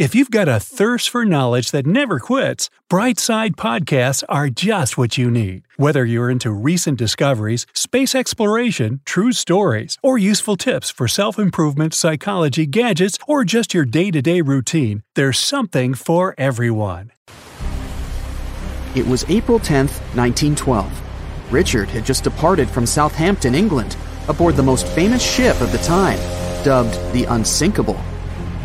If you've got a thirst for knowledge that never quits, Brightside Podcasts are just what you need. Whether you're into recent discoveries, space exploration, true stories, or useful tips for self improvement, psychology, gadgets, or just your day to day routine, there's something for everyone. It was April 10th, 1912. Richard had just departed from Southampton, England, aboard the most famous ship of the time, dubbed the Unsinkable.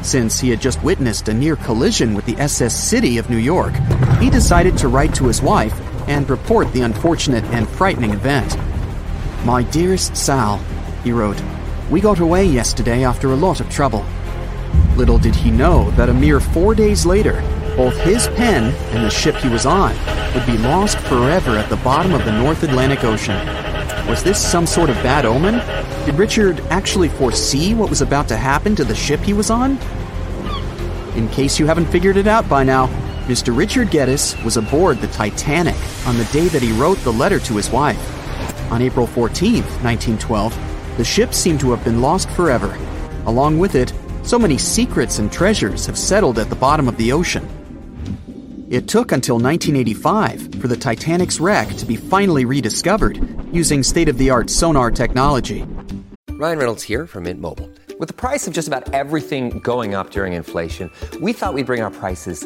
Since he had just witnessed a near collision with the SS City of New York, he decided to write to his wife and report the unfortunate and frightening event. My dearest Sal, he wrote, we got away yesterday after a lot of trouble. Little did he know that a mere four days later, both his pen and the ship he was on would be lost forever at the bottom of the North Atlantic Ocean. Was this some sort of bad omen? Did Richard actually foresee what was about to happen to the ship he was on? In case you haven't figured it out by now, Mr. Richard Geddes was aboard the Titanic on the day that he wrote the letter to his wife. On April 14, 1912, the ship seemed to have been lost forever. Along with it, so many secrets and treasures have settled at the bottom of the ocean. It took until 1985 for the Titanic's wreck to be finally rediscovered using state of the art sonar technology. Ryan Reynolds here from Mint Mobile. With the price of just about everything going up during inflation, we thought we'd bring our prices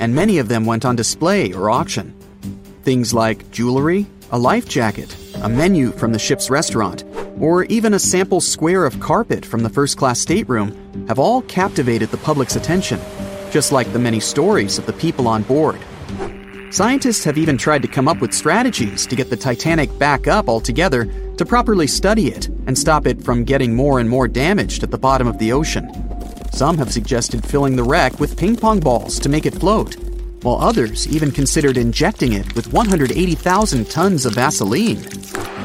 and many of them went on display or auction. Things like jewelry, a life jacket, a menu from the ship's restaurant, or even a sample square of carpet from the first class stateroom have all captivated the public's attention, just like the many stories of the people on board. Scientists have even tried to come up with strategies to get the Titanic back up altogether to properly study it and stop it from getting more and more damaged at the bottom of the ocean. Some have suggested filling the wreck with ping pong balls to make it float, while others even considered injecting it with 180,000 tons of Vaseline.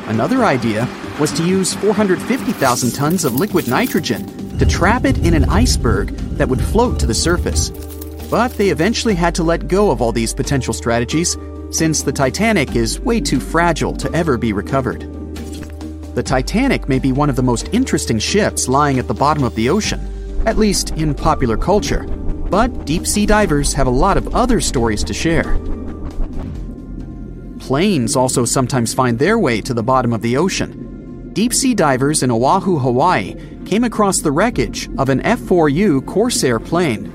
Another idea was to use 450,000 tons of liquid nitrogen to trap it in an iceberg that would float to the surface. But they eventually had to let go of all these potential strategies since the Titanic is way too fragile to ever be recovered. The Titanic may be one of the most interesting ships lying at the bottom of the ocean, at least in popular culture, but deep sea divers have a lot of other stories to share. Planes also sometimes find their way to the bottom of the ocean. Deep sea divers in Oahu, Hawaii came across the wreckage of an F 4U Corsair plane.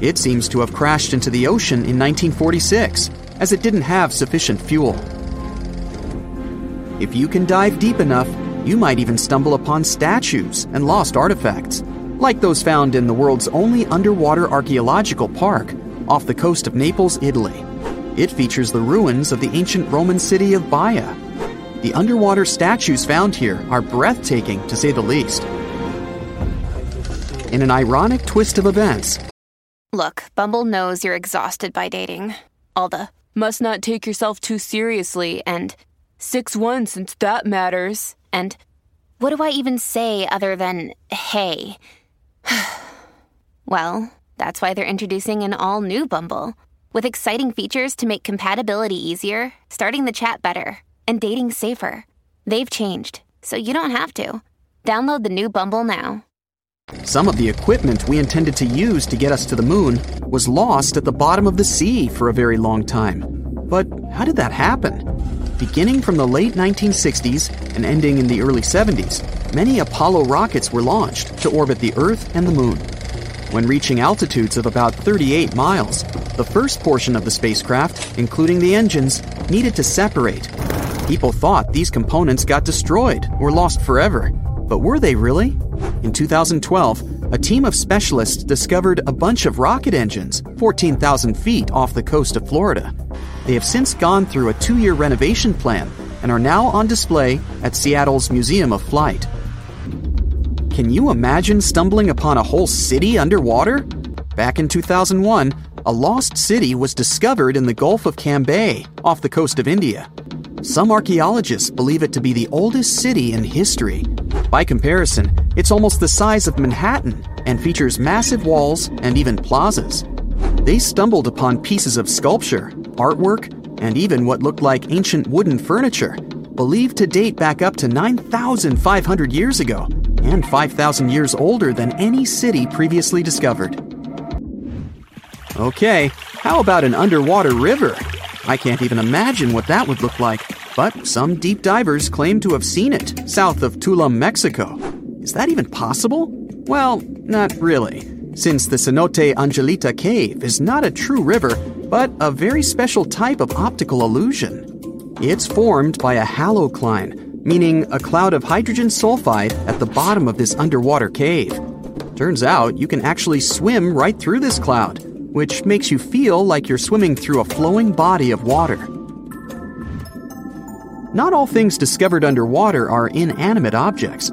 It seems to have crashed into the ocean in 1946, as it didn't have sufficient fuel. If you can dive deep enough, you might even stumble upon statues and lost artifacts, like those found in the world's only underwater archaeological park off the coast of Naples, Italy. It features the ruins of the ancient Roman city of Baia. The underwater statues found here are breathtaking, to say the least. In an ironic twist of events, Look, Bumble knows you're exhausted by dating. All the must not take yourself too seriously and 6 1 since that matters. And what do I even say other than hey? well, that's why they're introducing an all new Bumble With exciting features to make compatibility easier, starting the chat better, and dating safer. They've changed, so you don't have to. Download the new Bumble now. Some of the equipment we intended to use to get us to the moon was lost at the bottom of the sea for a very long time. But how did that happen? Beginning from the late 1960s and ending in the early 70s, many Apollo rockets were launched to orbit the Earth and the Moon. When reaching altitudes of about 38 miles, the first portion of the spacecraft, including the engines, needed to separate. People thought these components got destroyed or lost forever. But were they really? In 2012, a team of specialists discovered a bunch of rocket engines 14,000 feet off the coast of Florida. They have since gone through a two year renovation plan and are now on display at Seattle's Museum of Flight. Can you imagine stumbling upon a whole city underwater? Back in 2001, a lost city was discovered in the Gulf of Cambay, off the coast of India. Some archaeologists believe it to be the oldest city in history. By comparison, it's almost the size of Manhattan and features massive walls and even plazas. They stumbled upon pieces of sculpture, artwork, and even what looked like ancient wooden furniture, believed to date back up to 9,500 years ago and 5,000 years older than any city previously discovered. Okay, how about an underwater river? I can't even imagine what that would look like, but some deep divers claim to have seen it south of Tulum, Mexico. Is that even possible? Well, not really, since the Cenote Angelita Cave is not a true river, but a very special type of optical illusion. It's formed by a halocline, meaning a cloud of hydrogen sulfide at the bottom of this underwater cave. Turns out you can actually swim right through this cloud, which makes you feel like you're swimming through a flowing body of water. Not all things discovered underwater are inanimate objects.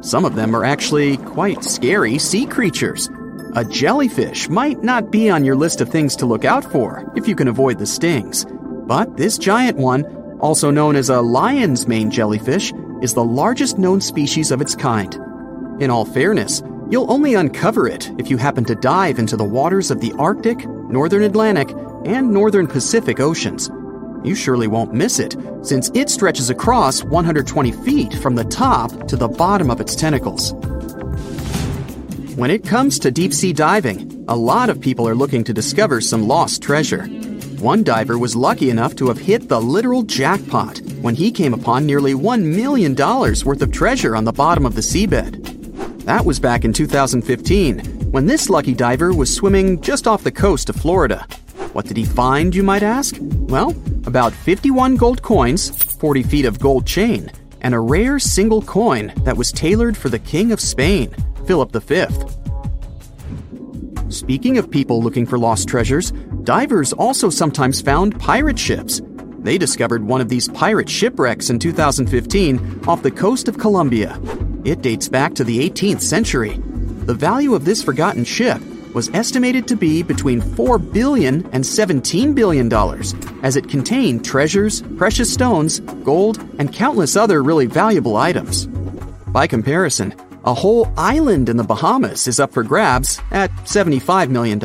Some of them are actually quite scary sea creatures. A jellyfish might not be on your list of things to look out for if you can avoid the stings. But this giant one, also known as a lion's mane jellyfish, is the largest known species of its kind. In all fairness, you'll only uncover it if you happen to dive into the waters of the Arctic, Northern Atlantic, and Northern Pacific Oceans. You surely won't miss it, since it stretches across 120 feet from the top to the bottom of its tentacles. When it comes to deep sea diving, a lot of people are looking to discover some lost treasure. One diver was lucky enough to have hit the literal jackpot when he came upon nearly $1 million worth of treasure on the bottom of the seabed. That was back in 2015, when this lucky diver was swimming just off the coast of Florida. What did he find, you might ask? Well, about 51 gold coins, 40 feet of gold chain, and a rare single coin that was tailored for the King of Spain, Philip V. Speaking of people looking for lost treasures, divers also sometimes found pirate ships. They discovered one of these pirate shipwrecks in 2015 off the coast of Colombia. It dates back to the 18th century. The value of this forgotten ship was estimated to be between $4 billion and $17 billion, as it contained treasures, precious stones, gold, and countless other really valuable items. By comparison, a whole island in the Bahamas is up for grabs at $75 million.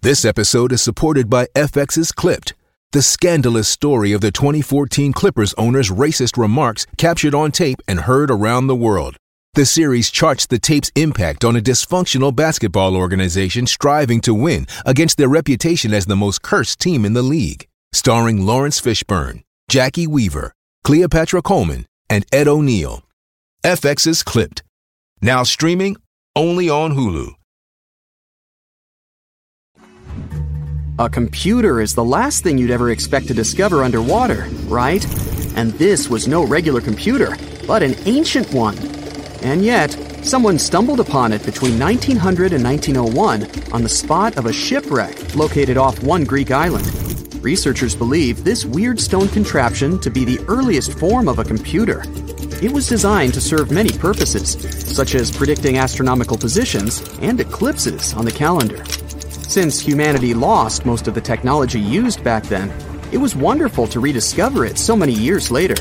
This episode is supported by FX's Clipped, the scandalous story of the 2014 Clippers owner's racist remarks captured on tape and heard around the world. The series charts the tape's impact on a dysfunctional basketball organization striving to win against their reputation as the most cursed team in the league. Starring Laurence Fishburne, Jacki Weaver, Cleopatra Coleman, and Ed O'Neill. FX's Clipped. Now streaming only on Hulu. A computer is the last thing you'd ever expect to discover underwater, right? And this was no regular computer, but an ancient one. And yet, Someone stumbled upon it between 1900 and 1901 on the spot of a shipwreck located off one Greek island. Researchers believe this weird stone contraption to be the earliest form of a computer. It was designed to serve many purposes, such as predicting astronomical positions and eclipses on the calendar. Since humanity lost most of the technology used back then, it was wonderful to rediscover it so many years later.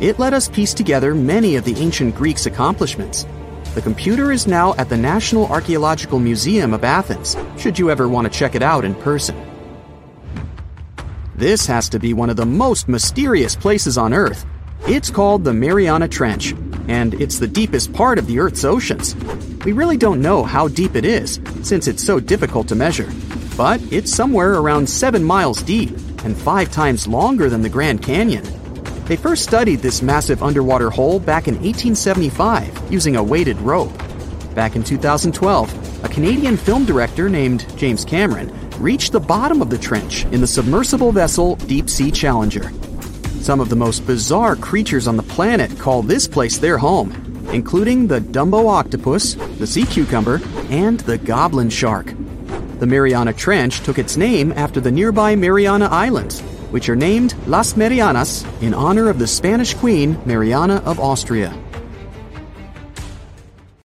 It let us piece together many of the ancient Greeks' accomplishments. The computer is now at the National Archaeological Museum of Athens, should you ever want to check it out in person. This has to be one of the most mysterious places on Earth. It's called the Mariana Trench, and it's the deepest part of the Earth's oceans. We really don't know how deep it is, since it's so difficult to measure, but it's somewhere around 7 miles deep and 5 times longer than the Grand Canyon. They first studied this massive underwater hole back in 1875 using a weighted rope. Back in 2012, a Canadian film director named James Cameron reached the bottom of the trench in the submersible vessel Deep Sea Challenger. Some of the most bizarre creatures on the planet call this place their home, including the Dumbo octopus, the sea cucumber, and the goblin shark. The Mariana Trench took its name after the nearby Mariana Islands, which are named Las Marianas in honor of the Spanish Queen Mariana of Austria.